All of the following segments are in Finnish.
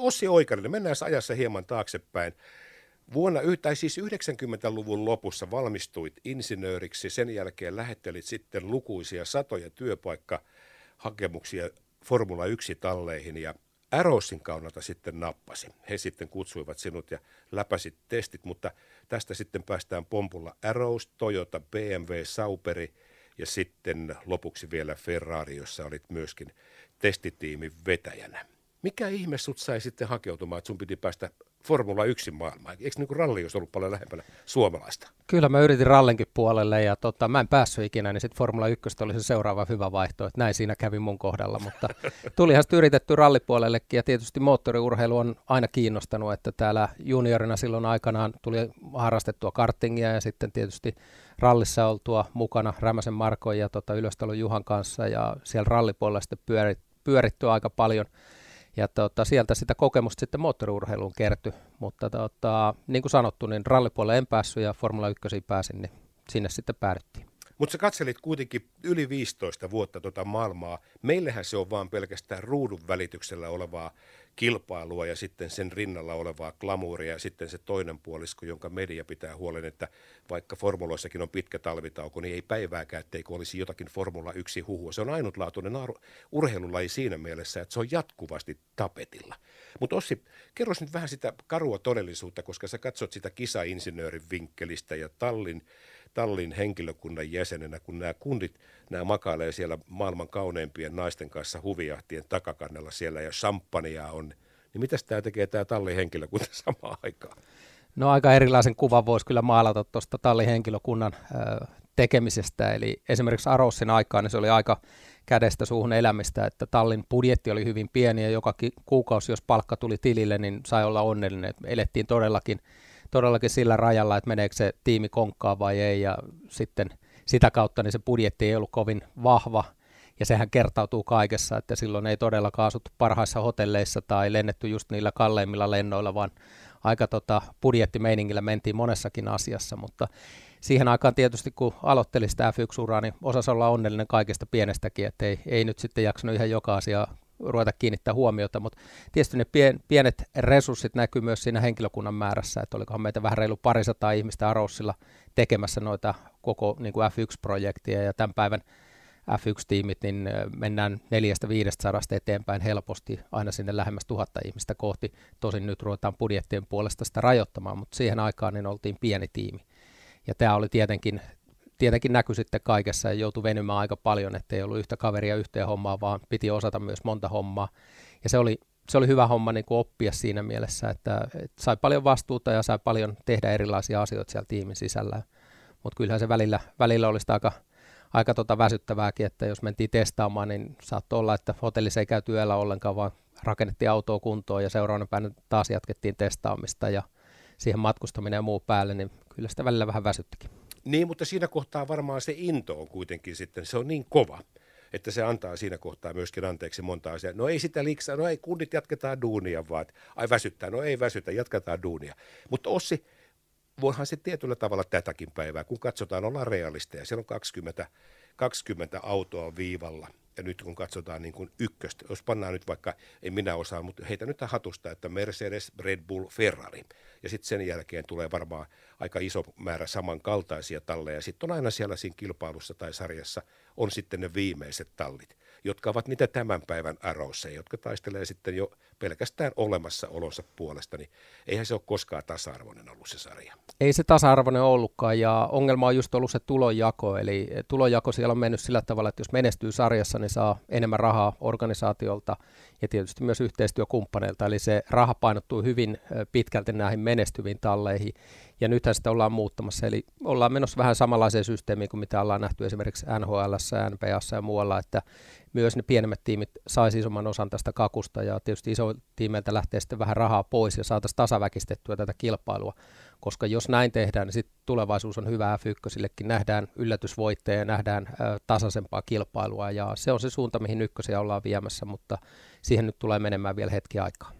Ossi Oikarinen, mennään ajassa hieman taaksepäin. Vuonna, tai siis 90-luvun lopussa valmistuit insinööriksi, sen jälkeen lähettelit sitten lukuisia satoja työpaikkahakemuksia Formula 1-talleihin ja Arrowsin kannalta sitten nappasi. He sitten kutsuivat sinut ja läpäsit testit, mutta tästä sitten päästään pompulla Arrows, Toyota, BMW, Sauperi ja sitten lopuksi vielä Ferrari, jossa olit myöskin testitiimin vetäjänä. Mikä ihme sut sai sitten hakeutumaan, että sun piti päästä Formula 1 maailmaan? Eikö niin ralli olisi ollut paljon lähempänä suomalaista? Kyllä mä yritin rallinkin puolelle ja tota, mä en päässyt ikinä, niin sitten Formula 1 oli se seuraava hyvä vaihto, että näin siinä kävi mun kohdalla, mutta tulihan sitten yritetty rallipuolellekin ja tietysti moottoriurheilu on aina kiinnostanut, että täällä juniorina silloin aikanaan tuli harrastettua kartingia ja sitten tietysti rallissa oltua mukana Rämäsen Markon ja tota, Ylöstalon Juhan kanssa ja siellä rallipuolella sitten pyörit, pyöritty aika paljon – ja tota, sieltä sitä kokemusta sitten moottoriurheiluun kertyi, mutta tota, niin kuin sanottu, niin rallipuolelle en päässyt ja Formula 1 pääsin, niin sinne sitten päädyttiin. Mutta sä katselit kuitenkin yli 15 vuotta tuota maailmaa. Meillähän se on vaan pelkästään ruudun välityksellä olevaa kilpailua ja sitten sen rinnalla olevaa glamuuria ja sitten se toinen puolisko, jonka media pitää huolen, että vaikka formuloissakin on pitkä talvitauko, niin ei päivääkään, etteikö olisi jotakin Formula 1 huhua. Se on ainutlaatuinen urheilulaji siinä mielessä, että se on jatkuvasti tapetilla. Mutta Ossi, kerro nyt vähän sitä karua todellisuutta, koska sä katsot sitä kisainsinöörin vinkkelistä ja Tallin Tallin henkilökunnan jäsenenä, kun nämä kundit, nämä makailee siellä maailman kauneimpien naisten kanssa huvijahtien takakannella siellä ja champagnea on, niin mitä tämä tekee tämä Tallin henkilökunta samaan aikaan? No aika erilaisen kuvan voisi kyllä maalata tuosta Tallin henkilökunnan tekemisestä, eli esimerkiksi Arossin aikaan niin se oli aika kädestä suuhun elämistä, että Tallin budjetti oli hyvin pieni ja joka kuukausi, jos palkka tuli tilille, niin sai olla onnellinen. Elettiin todellakin todellakin sillä rajalla, että meneekö se tiimi konkkaa vai ei, ja sitten sitä kautta niin se budjetti ei ollut kovin vahva, ja sehän kertautuu kaikessa, että silloin ei todellakaan asuttu parhaissa hotelleissa tai lennetty just niillä kalleimmilla lennoilla, vaan aika tota, budjettimeiningillä mentiin monessakin asiassa, mutta siihen aikaan tietysti kun aloitteli sitä F1-uraa, niin osasi olla onnellinen kaikesta pienestäkin, että ei, ei nyt sitten jaksanut ihan joka asia ruveta kiinnittää huomiota, mutta tietysti ne pien, pienet resurssit näkyy myös siinä henkilökunnan määrässä, että olikohan meitä vähän reilu parisataa ihmistä Aroussilla tekemässä noita koko niin kuin F1-projektia ja tämän päivän F1-tiimit, niin mennään neljästä viidestä sadasta eteenpäin helposti aina sinne lähemmäs tuhatta ihmistä kohti. Tosin nyt ruvetaan budjettien puolesta sitä rajoittamaan, mutta siihen aikaan niin oltiin pieni tiimi. Ja tämä oli tietenkin tietenkin näkyi sitten kaikessa ja joutui venymään aika paljon, että ei ollut yhtä kaveria yhteen hommaa, vaan piti osata myös monta hommaa. Ja se oli, se oli hyvä homma niin kuin oppia siinä mielessä, että, että sai paljon vastuuta ja sai paljon tehdä erilaisia asioita siellä tiimin sisällä. Mutta kyllähän se välillä, välillä olisi aika, aika tota väsyttävääkin, että jos mentiin testaamaan, niin saattoi olla, että hotellissa ei käyty yöllä ollenkaan, vaan rakennettiin autoa kuntoon ja seuraavana päivänä taas jatkettiin testaamista ja siihen matkustaminen ja muu päälle, niin kyllä sitä välillä vähän väsyttikin. Niin, mutta siinä kohtaa varmaan se into on kuitenkin sitten, se on niin kova, että se antaa siinä kohtaa myöskin anteeksi monta asiaa. No ei sitä liksaa, no ei, kunnit jatketaan duunia vaan, ai väsyttää, no ei väsytä, jatketaan duunia. Mutta Ossi, voihan se tietyllä tavalla tätäkin päivää, kun katsotaan, ollaan realisteja, siellä on 20, 20 autoa viivalla – ja nyt kun katsotaan niin kuin ykköstä, jos pannaan nyt vaikka, ei minä osaa, mutta heitä nyt hatusta, että Mercedes, Red Bull, Ferrari. Ja sitten sen jälkeen tulee varmaan aika iso määrä samankaltaisia talleja. Sitten on aina siellä siinä kilpailussa tai sarjassa on sitten ne viimeiset tallit jotka ovat niitä tämän päivän arrowseja, jotka taistelee sitten jo pelkästään olemassaolonsa puolesta, niin eihän se ole koskaan tasa-arvoinen ollut se sarja. Ei se tasa-arvoinen ollutkaan, ja ongelma on just ollut se tulonjako, eli tulonjako siellä on mennyt sillä tavalla, että jos menestyy sarjassa, niin saa enemmän rahaa organisaatiolta ja tietysti myös yhteistyökumppaneilta, eli se raha painottuu hyvin pitkälti näihin menestyviin talleihin, ja nythän sitä ollaan muuttamassa, eli ollaan menossa vähän samanlaiseen systeemiin kuin mitä ollaan nähty esimerkiksi NHL, NPA ja muualla, että myös ne pienemmät tiimit saisi isomman osan tästä kakusta ja tietysti iso tiimeiltä lähtee sitten vähän rahaa pois ja saataisiin tasaväkistettyä tätä kilpailua, koska jos näin tehdään, niin sitten tulevaisuus on hyvä F1, nähdään yllätysvoitteja ja nähdään ö, tasaisempaa kilpailua ja se on se suunta, mihin ykkösiä ollaan viemässä, mutta siihen nyt tulee menemään vielä hetki aikaa.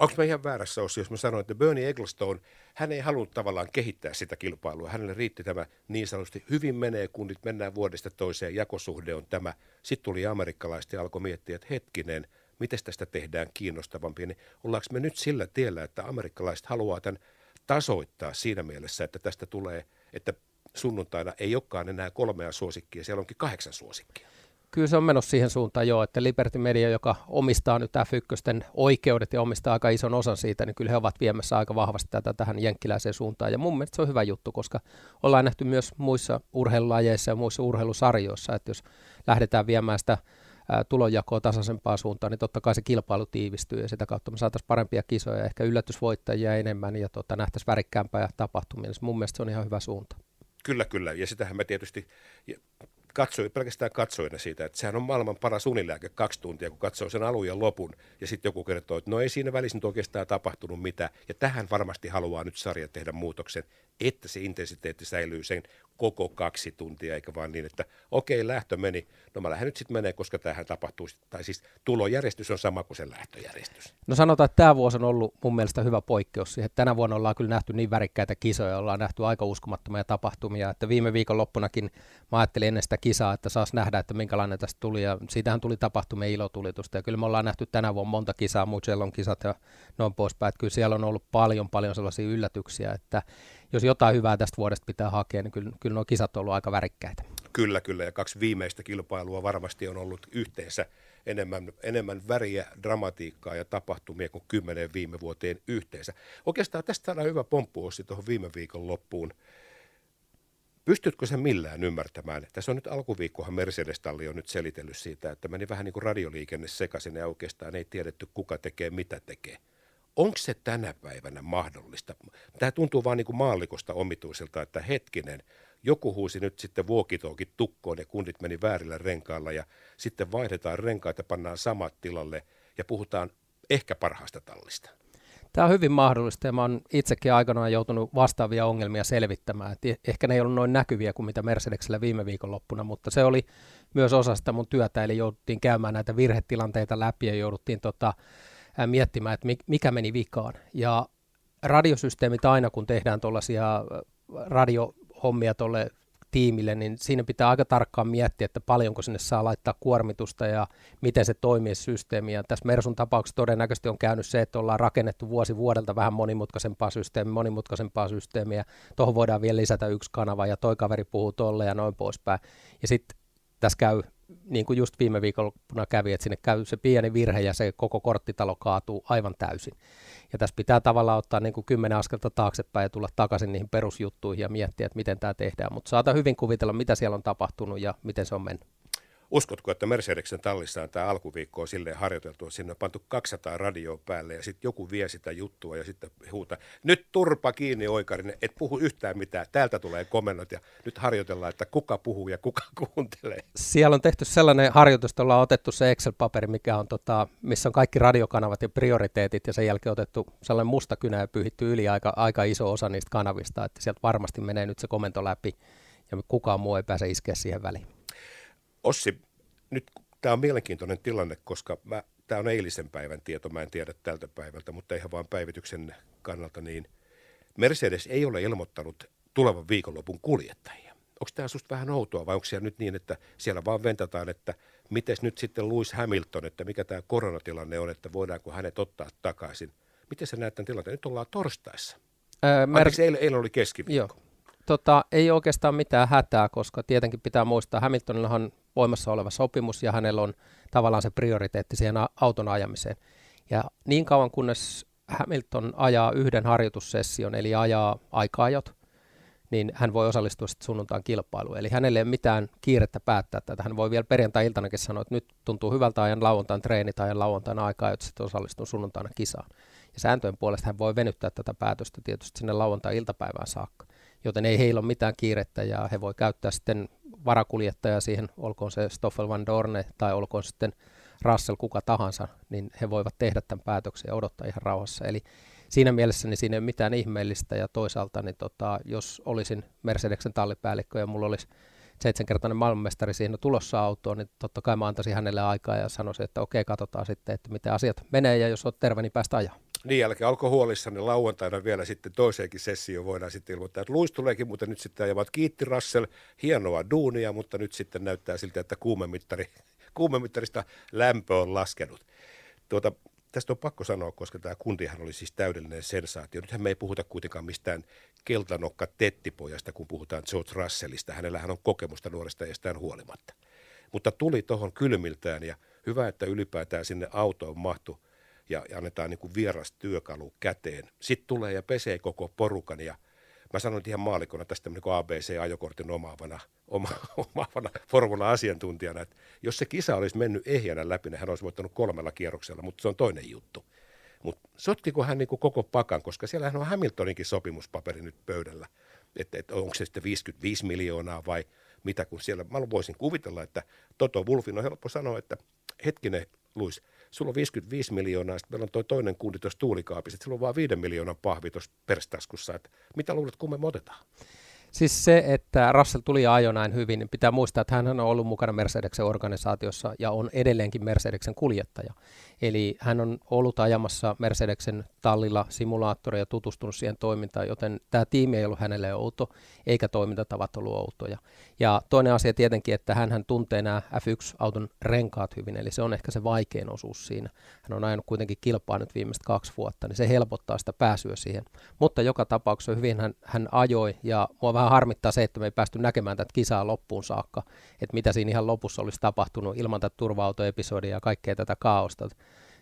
Onko mä ihan väärässä osi, jos mä sanoin, että Bernie Ecclestone, hän ei halunnut tavallaan kehittää sitä kilpailua. Hänelle riitti tämä niin sanotusti hyvin menee, kun nyt mennään vuodesta toiseen, jakosuhde on tämä. Sitten tuli amerikkalaiset ja alkoi miettiä, että hetkinen, miten tästä tehdään kiinnostavampi, niin ollaanko me nyt sillä tiellä, että amerikkalaiset haluaa tämän tasoittaa siinä mielessä, että tästä tulee, että sunnuntaina ei olekaan enää kolmea suosikkia, siellä onkin kahdeksan suosikkia. Kyllä se on menossa siihen suuntaan joo, että Liberty Media, joka omistaa nyt F1 oikeudet ja omistaa aika ison osan siitä, niin kyllä he ovat viemässä aika vahvasti tätä tähän jenkkiläiseen suuntaan. Ja mun mielestä se on hyvä juttu, koska ollaan nähty myös muissa urheilulajeissa ja muissa urheilusarjoissa, että jos lähdetään viemään sitä tulonjakoa tasaisempaa suuntaan, niin totta kai se kilpailu tiivistyy ja sitä kautta me saataisiin parempia kisoja, ehkä yllätysvoittajia enemmän ja tota, nähtäisiin värikkäämpää tapahtumia. Mun mielestä se on ihan hyvä suunta. Kyllä, kyllä. Ja sitähän me tietysti katsoi, pelkästään katsoina siitä, että sehän on maailman paras unilääke kaksi tuntia, kun katsoo sen alun ja lopun, ja sitten joku kertoo, että no ei siinä välissä nyt oikeastaan tapahtunut mitään, ja tähän varmasti haluaa nyt sarja tehdä muutoksen, että se intensiteetti säilyy sen koko kaksi tuntia, eikä vaan niin, että okei, lähtö meni, no mä lähden nyt sitten menee, koska tähän tapahtuu, tai siis tulojärjestys on sama kuin se lähtöjärjestys. No sanotaan, että tämä vuosi on ollut mun mielestä hyvä poikkeus siihen. Tänä vuonna ollaan kyllä nähty niin värikkäitä kisoja, ollaan nähty aika uskomattomia tapahtumia, että viime viikon loppunakin mä ajattelin ennen sitä kisaa, että saas nähdä, että minkälainen tästä tuli, ja siitähän tuli tapahtumia ilotulitusta, ja kyllä me ollaan nähty tänä vuonna monta kisaa, Mugellon kisat ja noin poispäin, että kyllä siellä on ollut paljon, paljon sellaisia yllätyksiä, että jos jotain hyvää tästä vuodesta pitää hakea, niin kyllä nuo kisat on ollut aika värikkäitä. Kyllä, kyllä, ja kaksi viimeistä kilpailua varmasti on ollut yhteensä enemmän, enemmän väriä, dramatiikkaa ja tapahtumia kuin kymmenen viime vuoteen yhteensä. Oikeastaan tästä saadaan hyvä pomppu tuohon viime viikon loppuun. Pystytkö sen millään ymmärtämään? Tässä on nyt alkuviikkohan Mercedes-talli on nyt selitellyt siitä, että meni vähän niin kuin radioliikenne sekaisin ja oikeastaan ei tiedetty kuka tekee mitä tekee. Onko se tänä päivänä mahdollista? Tämä tuntuu vaan niin kuin maallikosta omituiselta, että hetkinen, joku huusi nyt sitten vuokitookin tukkoon ja kundit meni väärillä renkailla ja sitten vaihdetaan renkaita, pannaan samat tilalle ja puhutaan ehkä parhaasta tallista. Tämä on hyvin mahdollista ja mä oon itsekin aikanaan joutunut vastaavia ongelmia selvittämään. Et eh, ehkä ne ei ollut noin näkyviä kuin mitä Mercedesellä viime viikonloppuna, mutta se oli myös osa sitä mun työtä, eli jouduttiin käymään näitä virhetilanteita läpi ja jouduttiin tota, miettimään, että mikä meni vikaan. Ja radiosysteemit aina, kun tehdään tuollaisia radiohommia tuolle tiimille, niin siinä pitää aika tarkkaan miettiä, että paljonko sinne saa laittaa kuormitusta ja miten se toimii se systeemi. Ja tässä Mersun tapauksessa todennäköisesti on käynyt se, että ollaan rakennettu vuosi vuodelta vähän monimutkaisempaa systeemiä, monimutkaisempaa systeemiä. Tuohon voidaan vielä lisätä yksi kanava ja toi kaveri puhuu tolle ja noin poispäin. Ja sitten tässä käy niin kuin just viime viikolla kävi, että sinne käy se pieni virhe ja se koko korttitalo kaatuu aivan täysin. Ja tässä pitää tavallaan ottaa niin kuin kymmenen askelta taaksepäin ja tulla takaisin niihin perusjuttuihin ja miettiä, että miten tämä tehdään. Mutta saatan hyvin kuvitella, mitä siellä on tapahtunut ja miten se on mennyt. Uskotko, että Mercedeksen tallissa on tämä alkuviikko on silleen harjoiteltu, että sinne on pantu 200 radioa päälle ja sitten joku vie sitä juttua ja sitten huuta, nyt turpa kiinni oikarinen, et puhu yhtään mitään, täältä tulee komennot ja nyt harjoitellaan, että kuka puhuu ja kuka kuuntelee. Siellä on tehty sellainen harjoitus, että ollaan otettu se Excel-paperi, mikä on tota, missä on kaikki radiokanavat ja prioriteetit ja sen jälkeen otettu sellainen musta kynä ja pyyhitty yli aika, aika iso osa niistä kanavista, että sieltä varmasti menee nyt se komento läpi ja kukaan muu ei pääse iskeä siihen väliin. Ossi, nyt tämä on mielenkiintoinen tilanne, koska mä, tämä on eilisen päivän tieto, mä en tiedä tältä päivältä, mutta ihan vaan päivityksen kannalta, niin Mercedes ei ole ilmoittanut tulevan viikonlopun kuljettajia. Onko tämä susta vähän outoa vai onko siellä nyt niin, että siellä vaan ventataan, että miten nyt sitten Lewis Hamilton, että mikä tämä koronatilanne on, että voidaanko hänet ottaa takaisin. Miten sä näet tämän tilanteen? Nyt ollaan torstaissa. Öö, Mer- Anteeksi, eilen, eilen oli keskiviikko. Joo tota, ei oikeastaan mitään hätää, koska tietenkin pitää muistaa, Hamiltonillahan voimassa oleva sopimus ja hänellä on tavallaan se prioriteetti siihen auton ajamiseen. Ja niin kauan kunnes Hamilton ajaa yhden harjoitussession, eli ajaa aikaajot, niin hän voi osallistua sitten sunnuntaan kilpailuun. Eli hänelle ei ole mitään kiirettä päättää tätä. Hän voi vielä perjantai-iltanakin sanoa, että nyt tuntuu hyvältä ajan lauantain treeni tai ajan lauantaina aikaa, että sitten osallistuu sunnuntaina kisaan. Ja sääntöjen puolesta hän voi venyttää tätä päätöstä tietysti sinne lauantai-iltapäivään saakka joten ei heillä ole mitään kiirettä ja he voi käyttää sitten varakuljettaja siihen, olkoon se Stoffel van Dorne tai olkoon sitten Russell kuka tahansa, niin he voivat tehdä tämän päätöksen ja odottaa ihan rauhassa. Eli siinä mielessä niin siinä ei ole mitään ihmeellistä ja toisaalta niin tota, jos olisin Mercedeksen tallipäällikkö ja mulla olisi seitsemänkertainen maailmanmestari siinä tulossa autoon, niin totta kai mä antaisin hänelle aikaa ja sanoisin, että okei, katsotaan sitten, että miten asiat menee ja jos olet terve, niin päästä ajaa. Niin jälkeen alkoi huolissa, niin lauantaina vielä sitten toiseenkin sessioon voidaan sitten ilmoittaa, että Luis tuleekin, mutta nyt sitten ajavat kiitti Russell, hienoa duunia, mutta nyt sitten näyttää siltä, että kuumemittari, kuumemittarista lämpö on laskenut. tuota, tästä on pakko sanoa, koska tämä kuntihan oli siis täydellinen sensaatio. Nythän me ei puhuta kuitenkaan mistään keltanokka tettipojasta, kun puhutaan George Russellista. Hänellähän on kokemusta nuoresta estään huolimatta. Mutta tuli tuohon kylmiltään ja hyvä, että ylipäätään sinne autoon mahtui ja, ja annetaan niin kuin vieras työkalu käteen. Sitten tulee ja pesee koko porukan ja mä sanon ihan maalikona tästä niin ABC-ajokortin omaavana, oma, omaavana formula-asiantuntijana, että jos se kisa olisi mennyt ehjänä läpi, niin hän olisi voittanut kolmella kierroksella, mutta se on toinen juttu. Mutta sotkiko hän niin koko pakan, koska siellähän on Hamiltoninkin sopimuspaperi nyt pöydällä, että, että onko se sitten 55 miljoonaa vai mitä, kun siellä, mä voisin kuvitella, että Toto Wolfin on helppo sanoa, että hetkinen Luis, sulla on 55 miljoonaa, sitten meillä on toi toinen kundi tuossa tuulikaapissa, että sulla on vaan 5 miljoonan pahvi tuossa perstaskussa, että mitä luulet, kun me otetaan? Siis se, että Russell tuli ja ajoi näin hyvin, niin pitää muistaa, että hän on ollut mukana Mercedeksen organisaatiossa ja on edelleenkin Mercedeksen kuljettaja. Eli hän on ollut ajamassa Mercedeksen tallilla simulaattoria ja tutustunut siihen toimintaan, joten tämä tiimi ei ollut hänelle outo, eikä toimintatavat ollut outoja. Ja toinen asia tietenkin, että hän tuntee nämä F1-auton renkaat hyvin, eli se on ehkä se vaikein osuus siinä. Hän on ajanut kuitenkin kilpaa nyt viimeiset kaksi vuotta, niin se helpottaa sitä pääsyä siihen. Mutta joka tapauksessa hyvin hän, hän ajoi, ja mua vähän harmittaa se, että me ei päästy näkemään tätä kisaa loppuun saakka, että mitä siinä ihan lopussa olisi tapahtunut ilman tätä turva-autoepisodia ja kaikkea tätä kaaosta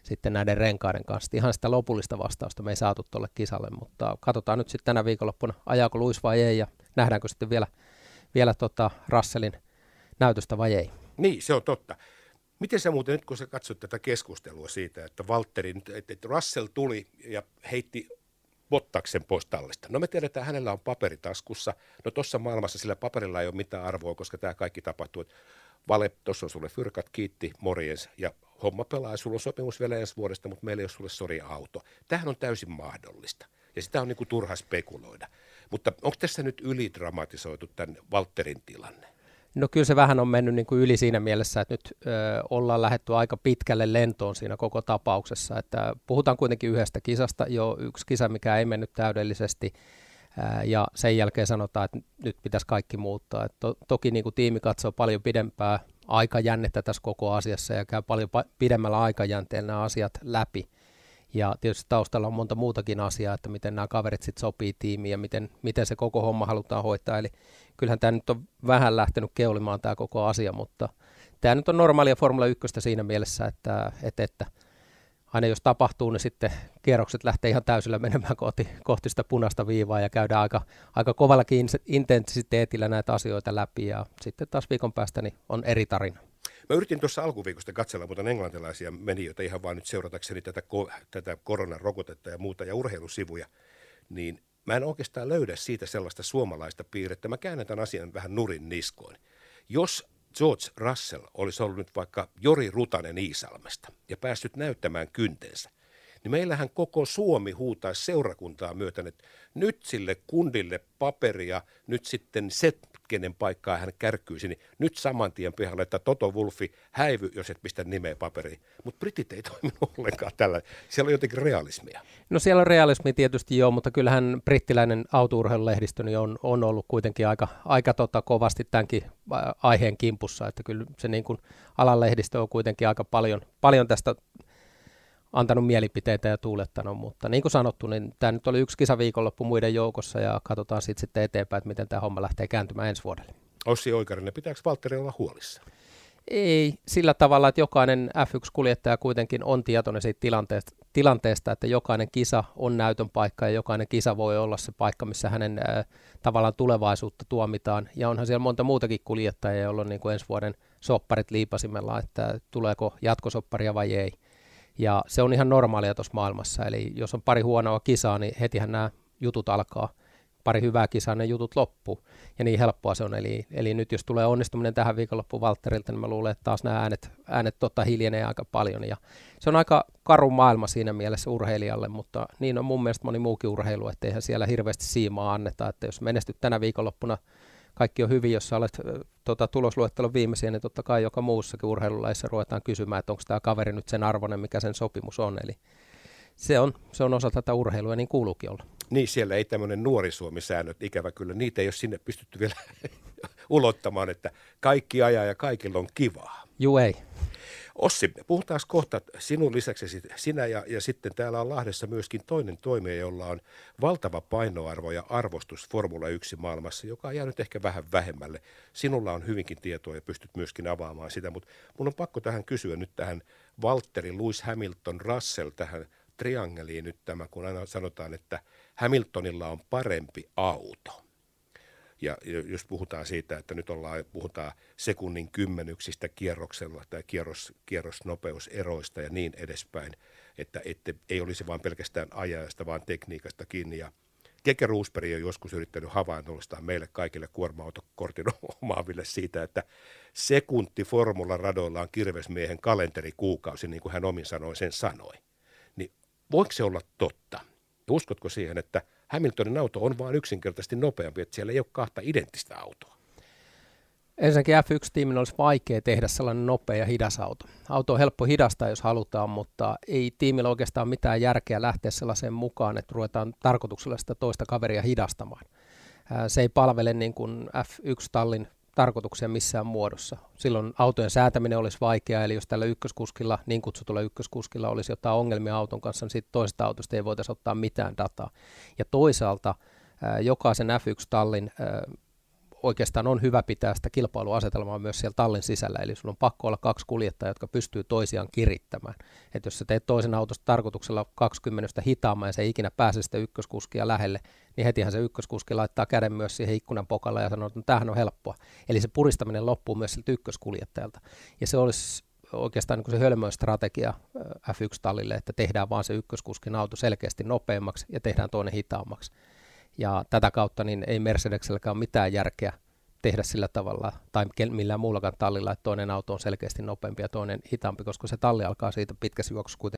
sitten näiden renkaiden kanssa. Ihan sitä lopullista vastausta me ei saatu tuolle kisalle, mutta katsotaan nyt sitten tänä viikonloppuna, ajaako Luis vai ei, ja nähdäänkö sitten vielä, vielä tota Russellin näytöstä vai ei. Niin, se on totta. Miten sä muuten nyt, kun sä katsot tätä keskustelua siitä, että Valtteri, että, että Russell tuli ja heitti Bottaksen pois tallista. No me tiedetään, että hänellä on paperi taskussa. No tuossa maailmassa sillä paperilla ei ole mitään arvoa, koska tämä kaikki tapahtuu. Vale, tuossa on sulle fyrkat, kiitti, morjens. Ja homma pelaa, sulla on sopimus vielä ensi vuodesta, mutta meillä ei ole sulle sori auto. Tämähän on täysin mahdollista. Ja sitä on niin kuin turha spekuloida. Mutta onko tässä nyt ylidramatisoitu tämän Walterin tilanne? No kyllä se vähän on mennyt niin kuin yli siinä mielessä, että nyt ö, ollaan lähetty aika pitkälle lentoon siinä koko tapauksessa. Että puhutaan kuitenkin yhdestä kisasta, jo yksi kisa, mikä ei mennyt täydellisesti, ja sen jälkeen sanotaan, että nyt pitäisi kaikki muuttaa. To, toki niin kuin tiimi katsoo paljon pidempää aikajännettä tässä koko asiassa ja käy paljon pidemmällä aikajänteellä nämä asiat läpi. Ja tietysti taustalla on monta muutakin asiaa, että miten nämä kaverit sitten sopii tiimiin ja miten, miten se koko homma halutaan hoitaa. Eli kyllähän tämä nyt on vähän lähtenyt keulimaan tämä koko asia, mutta tämä nyt on normaalia Formula 1 siinä mielessä, että, että, että aina jos tapahtuu, niin sitten kierrokset lähtee ihan täysillä menemään kohti, kohti sitä punaista viivaa ja käydään aika, aika kovallakin intensiteetillä näitä asioita läpi ja sitten taas viikon päästä niin on eri tarina. Mä yritin tuossa alkuviikosta katsella mutta englantilaisia menijöitä ihan vaan nyt seuratakseni tätä, tätä koronarokotetta ja muuta ja urheilusivuja, niin mä en oikeastaan löydä siitä sellaista suomalaista piirrettä. Mä käännän tämän asian vähän nurin niskoin. Jos George Russell olisi ollut nyt vaikka Jori Rutanen Iisalmesta ja päässyt näyttämään kyntensä, niin meillähän koko Suomi huutaisi seurakuntaa myöten, että nyt sille kundille paperia, nyt sitten se kenen paikkaa hän kärkkyisi, niin nyt saman tien pihalle, että Toto Wolfi häivy, jos et pistä nimeä paperiin. Mutta britit ei toiminut ollenkaan tällä. Siellä on jotenkin realismia. No siellä on realismi tietysti joo, mutta kyllähän brittiläinen autourheilulehdistö niin on, on ollut kuitenkin aika, aika tota, kovasti tämänkin aiheen kimpussa, että kyllä se niin kuin alan lehdistö on kuitenkin aika paljon, paljon tästä antanut mielipiteitä ja tuulettanut, mutta niin kuin sanottu, niin tämä nyt oli yksi kisa viikonloppu muiden joukossa ja katsotaan sitten, sitten eteenpäin, että miten tämä homma lähtee kääntymään ensi vuodelle. Ossi Oikarinen, pitääkö Valtteri olla huolissa? Ei sillä tavalla, että jokainen F1-kuljettaja kuitenkin on tietoinen siitä tilanteesta, tilanteesta, että jokainen kisa on näytön paikka ja jokainen kisa voi olla se paikka, missä hänen äh, tavallaan tulevaisuutta tuomitaan. Ja onhan siellä monta muutakin kuljettajia, joilla on niin kuin ensi vuoden sopparit liipasimella, että tuleeko jatkosopparia vai ei. Ja se on ihan normaalia tuossa maailmassa, eli jos on pari huonoa kisaa, niin hetihän nämä jutut alkaa. Pari hyvää kisaa, ne jutut loppuu. Ja niin helppoa se on. Eli, eli nyt jos tulee onnistuminen tähän viikonloppuun Valtterilta, niin mä luulen, että taas nämä äänet, äänet totta hiljenee aika paljon. Ja se on aika karu maailma siinä mielessä urheilijalle, mutta niin on mun mielestä moni muukin urheilu, että eihän siellä hirveästi siimaa anneta. Että jos menestyt tänä viikonloppuna kaikki on hyvin, jos sä olet tota, tulosluettelon viimeisiä, niin totta kai joka muussakin urheilulaissa ruvetaan kysymään, että onko tämä kaveri nyt sen arvoinen, mikä sen sopimus on. Eli se on, se on osa tätä urheilua, niin kuuluukin olla. Niin, siellä ei tämmöinen nuori Suomi-säännöt, ikävä kyllä, niitä ei ole sinne pystytty vielä ulottamaan, että kaikki ajaa ja kaikilla on kivaa. Juu ei. Ossi, puhutaan kohta sinun lisäksi sinä ja, ja sitten täällä on Lahdessa myöskin toinen toimija, jolla on valtava painoarvo ja arvostus Formula 1 maailmassa, joka on jäänyt ehkä vähän vähemmälle. Sinulla on hyvinkin tietoa ja pystyt myöskin avaamaan sitä, mutta mun on pakko tähän kysyä nyt tähän Valtteri, Lewis Hamilton, Russell tähän triangeliin nyt tämä, kun aina sanotaan, että Hamiltonilla on parempi auto. Ja jos puhutaan siitä, että nyt ollaan, puhutaan sekunnin kymmenyksistä kierroksella tai kierros, kierrosnopeuseroista ja niin edespäin, että ette, ei olisi vain pelkästään ajajasta, vaan tekniikasta kiinni. Ja Keke Roosberg on joskus yrittänyt havainnollistaa meille kaikille kuorma-autokortin omaaville siitä, että sekunti formula radoilla on kirvesmiehen kalenterikuukausi, niin kuin hän omin sanoin sen sanoi. Niin voiko se olla totta? Uskotko siihen, että – Hamiltonin auto on vain yksinkertaisesti nopeampi, että siellä ei ole kahta identtistä autoa. Ensinnäkin F1-tiimin olisi vaikea tehdä sellainen nopea ja hidas auto. Auto on helppo hidastaa, jos halutaan, mutta ei tiimillä oikeastaan mitään järkeä lähteä sellaiseen mukaan, että ruvetaan tarkoituksella sitä toista kaveria hidastamaan. Se ei palvele niin kuin F1-tallin tarkoituksia missään muodossa. Silloin autojen säätäminen olisi vaikeaa, eli jos tällä ykköskuskilla, niin kutsutulla ykköskuskilla olisi jotain ongelmia auton kanssa, niin siitä toisesta autosta ei voitaisiin ottaa mitään dataa. Ja toisaalta jokaisen F1-tallin oikeastaan on hyvä pitää sitä kilpailuasetelmaa myös siellä tallin sisällä, eli sulla on pakko olla kaksi kuljettajaa, jotka pystyy toisiaan kirittämään. Et jos sä teet toisen autosta tarkoituksella 20 hitaamman ja se ei ikinä pääse sitä ykköskuskia lähelle, niin hetihän se ykköskuski laittaa käden myös siihen ikkunan pokalle ja sanoo, että no, tämähän on helppoa. Eli se puristaminen loppuu myös siltä ykköskuljettajalta. Ja se olisi oikeastaan niin se hölmöin strategia F1-tallille, että tehdään vaan se ykköskuskin auto selkeästi nopeammaksi ja tehdään toinen hitaammaksi. Ja tätä kautta niin ei Mercedekselläkään ole mitään järkeä tehdä sillä tavalla, tai millään muullakaan tallilla, että toinen auto on selkeästi nopeampi ja toinen hitaampi, koska se talli alkaa siitä pitkässä juoksussa